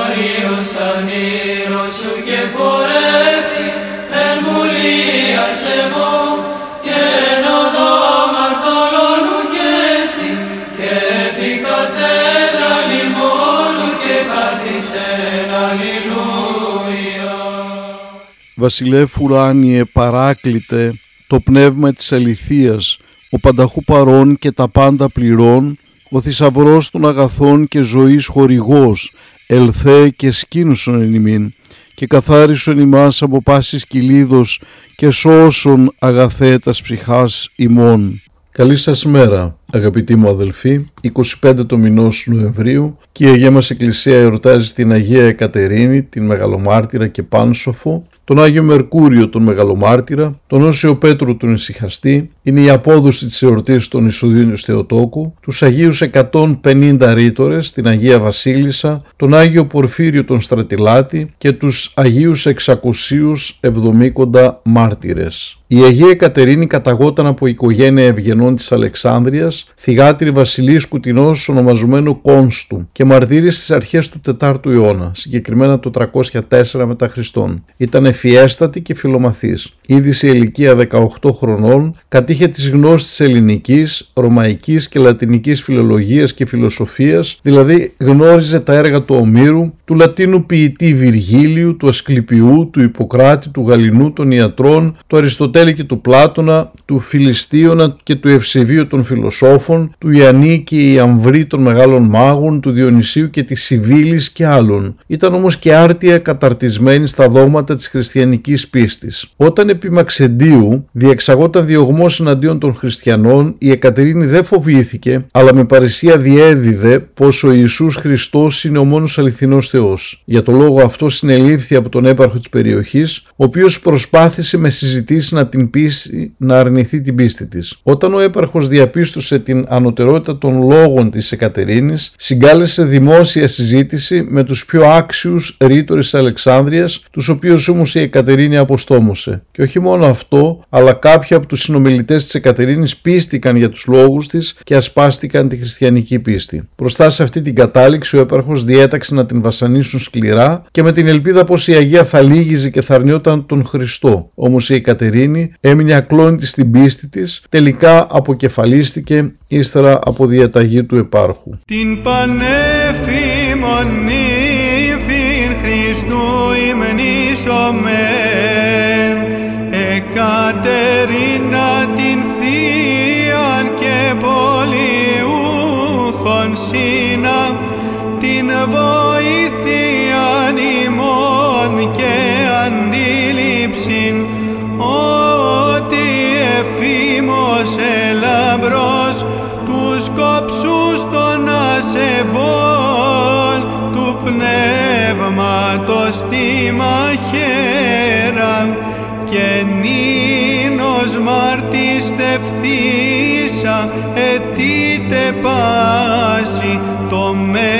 Καρίος ανήρος σου και πορεύθη εν βουλίας εγώ και εν οδό μαρτωλώνου και στη και επί καθένα λιμόνου και καθισεν αλληλούια. Βασιλεύ ουράνιε παράκλητε το πνεύμα της αληθείας, ο πανταχού παρών και τα πάντα πληρών, ο θησαυρός των αγαθών και ζωής χορηγός, ελθέ και σκήνουσον εν ημίν, και καθάρισον ημάς από πάσης κυλίδος και σώσον αγαθέτας ψυχάς ημών. Καλή σας μέρα αγαπητοί μου αδελφοί, 25 το μηνός Νοεμβρίου και η Αγία μας Εκκλησία εορτάζει την Αγία Εκατερίνη, την Μεγαλομάρτυρα και Πάνσοφο τον Άγιο Μερκούριο τον Μεγαλομάρτυρα, τον Όσιο Πέτρο τον Ισυχαστή, είναι η απόδοση της εορτής των Ισοδίνους Θεοτόκου, τους Αγίους 150 ρήτορες, την Αγία Βασίλισσα, τον Άγιο Πορφύριο τον Στρατιλάτη και τους Αγίους 670 μάρτυρες. Η Αγία Κατερίνη καταγόταν από οικογένεια ευγενών της Αλεξάνδρειας, θυγάτρη βασιλίσκου τεινός ονομαζομένου Κόνστου και μαρτύρης στις αρχές του 4ου αιώνα, συγκεκριμένα το 304 μετά Χριστόν. Ήταν ευφιέστατη και φιλομαθής. Ήδη σε ηλικία 18 χρονών κατήχε τις γνώσεις της ελληνικής, ρωμαϊκής και λατινικής φιλολογίας και φιλοσοφίας, δηλαδή γνώριζε τα έργα του Ομήρου, του Λατίνου ποιητή Βυργίλιου, του Ασκληπιού, του Ιπποκράτη, του Γαλινού, των Ιατρών, του Αριστοτέλη και του Πλάτωνα, του Φιλιστίωνα και του Ευσεβίου των φιλοσόφων, του Ιαννή και Ιαμβρή των μεγάλων μάγων, του Διονυσίου και της Σιβήλης και άλλων. Ήταν όμως και άρτια καταρτισμένη στα δόγματα της χριστιανικής πίστης. Όταν επί Μαξεντίου διεξαγόταν διωγμός εναντίον των χριστιανών, η Εκατερίνη δεν φοβήθηκε, αλλά με παρησία διέδιδε πως ο Ιησούς Χριστός είναι ο μόνος αληθινός Θεός. Για το λόγο αυτό συνελήφθη από τον έπαρχο της περιοχής, ο οποίος προσπάθησε με συζητήσεις να την πείσει να αρνηθεί την πίστη της. Όταν ο έπαρχος διαπίστωσε την ανωτερότητα των λόγων της Εκατερίνης, συγκάλεσε δημόσια συζήτηση με τους πιο άξιους ρήτορες της Αλεξάνδρειας, τους οποίους όμως η Εκατερίνη αποστόμωσε. Και όχι μόνο αυτό, αλλά κάποιοι από τους συνομιλητές της Εκατερίνης πίστηκαν για τους λόγους της και ασπάστηκαν τη χριστιανική πίστη. Μπροστά σε αυτή την κατάληξη ο έπαρχος διέταξε να την βασανίσουν σκληρά και με την ελπίδα πως η Αγία θα λύγιζε και θα αρνιόταν τον Χριστό. Όμως η Εκατερίνη έμεινε ακλόνητη στην πίστη της, τελικά αποκεφαλίστηκε ύστερα από διαταγή του επάρχου. Την πανέφημον Χριστού ημνήσομεν τους κόψους των ασεβών του πνεύματος τη μαχαίρα. Και νίνος μαρτιστευθήσα ετήτε πάση το μέγα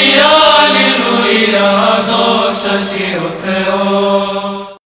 αλληλούια, δόξα